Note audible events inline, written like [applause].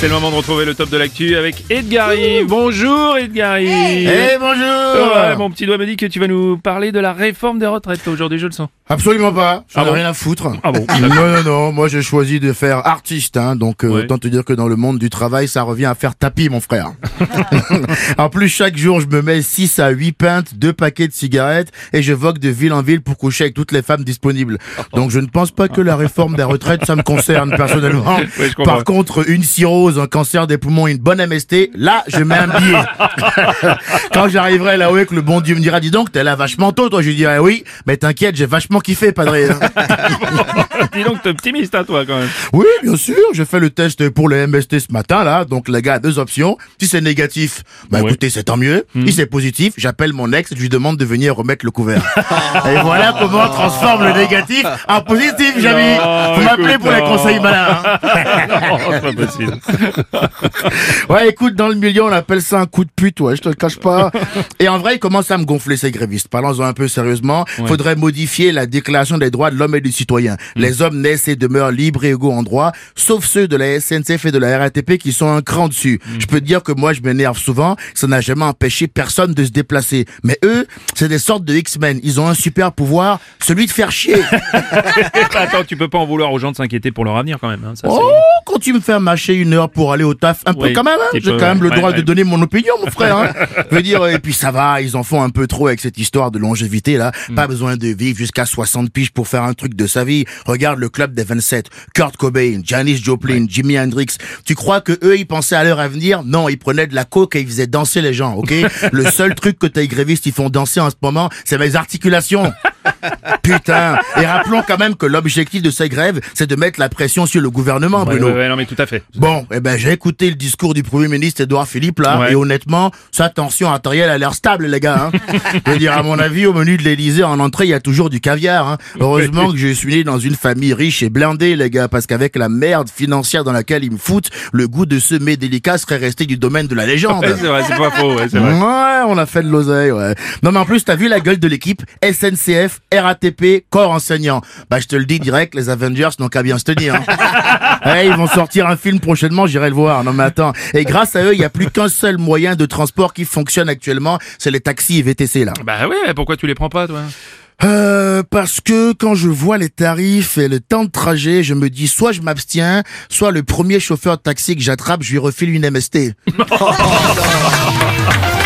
C'est le moment de retrouver le top de l'actu avec Edgary. Bonjour Edgary. Eh bonjour Ouais, mon petit doigt me dit que tu vas nous parler de la réforme des retraites aujourd'hui, je le sens. Absolument pas, j'en Ah ai bon rien à foutre. Ah bon [laughs] Non, non, non, moi j'ai choisi de faire artiste, hein, donc euh, Ouais. autant te dire que dans le monde du travail, ça revient à faire tapis, mon frère. [laughs] en plus, chaque jour, je me mets 6 à 8 pintes, deux paquets de cigarettes, et je vogue de ville en ville pour coucher avec toutes les femmes disponibles. Donc je ne pense pas que la réforme des retraites, ça me concerne personnellement. Ouais. Par contre, une un cancer des poumons, une bonne MST, là, je mets un billet. [laughs] Quand j'arriverai là-haut et que le bon Dieu me dira, dis donc, t'es là vachement tôt, toi, je lui dirai oui, mais t'inquiète, j'ai vachement kiffé, padré. [laughs] Dis donc, t'es optimiste à toi quand même. oui, bien sûr, j'ai fait le test pour le MST ce matin, là, donc les gars, deux options. Si c'est négatif, bah Ouais. Hmm. écoutez, c'est tant mieux. Si c'est positif, j'appelle mon ex et je lui demande de venir remettre le couvert. et voilà comment on transforme le négatif en positif, Jamy. Vous m'appelez pour les conseils malins. hein. [laughs] Non, c'est pas possible. [laughs] Ouais, écoute, dans le milieu, on appelle ça un coup de pute, ouais, je te le cache pas. Et en vrai, il commence à me gonfler ces grévistes. Parlons-en un peu sérieusement. Faudrait modifier la déclaration des droits de l'homme et du citoyen. Les hommes naissent et demeurent libres et égaux en droit, sauf ceux de la SNCF et de la RATP qui sont un cran dessus. Je peux te dire que moi, je m'énerve souvent. Ça n'a jamais empêché personne de se déplacer. Mais eux, c'est des sortes de X-Men. Ils ont un super pouvoir, celui de faire chier. [laughs] Attends, tu peux pas en vouloir aux gens de s'inquiéter pour leur avenir quand même. Hein. Ça, Oh, quand tu me fais mâcher une heure pour aller au taf, un peu quand même, hein. j'ai quand même le droit ouais. de donner mon opinion, mon frère. Hein. [laughs] Je veux dire, et puis ça va, ils en font un peu trop avec cette histoire de longévité là. Mm. Pas besoin de vivre jusqu'à 60 piges pour faire un truc de sa vie. Regarde le club des 27, Kurt Cobain, Janis Joplin, Jimi Hendrix. Tu crois que eux ils pensaient à leur avenir? Non, ils prenaient de la coke et ils faisaient danser les gens, ok? [laughs] Le seul truc que tes grévistes ils font danser en ce moment, c'est mes articulations. [laughs] Putain Et rappelons quand même que l'objectif de ces grèves, c'est de mettre la pression sur le gouvernement, Ouais, Bruno. ouais, ouais, non mais tout à fait. Bon, eh ben j'ai écouté le discours du Premier ministre Édouard Philippe là, et honnêtement, sa tension artérielle a l'air stable les gars. Hein. [laughs] je veux dire, à mon avis, au menu de l'Élysée en entrée, il y a toujours du caviar. Hein. Heureusement que je suis né dans une famille riche et blindée les gars, parce qu'avec la merde financière dans laquelle ils me foutent, le goût de ce mets délicat serait resté du domaine de la légende. Ouais, c'est vrai, c'est pas faux, ouais, c'est vrai. Ouais, on a fait de l'oseille, ouais. Non, mais en plus, t'as vu la gueule de l'équipe SNCF, RATP, corps enseignant. Bah, je te le dis direct, les Avengers n'ont qu'à bien se tenir. Hein. Ouais, [laughs] ils vont sortir un film prochainement, j'irai le voir. Non, mais attends. Et grâce à eux, il y a plus qu'un seul moyen de transport qui fonctionne actuellement, c'est les taxis et VTC, là. Bah mais pourquoi tu les prends pas toi? Euh, parce que quand je vois les tarifs et le temps de trajet, je me dis soit je m'abstiens, soit le premier chauffeur de taxi que j'attrape, je lui refile une MST. [laughs]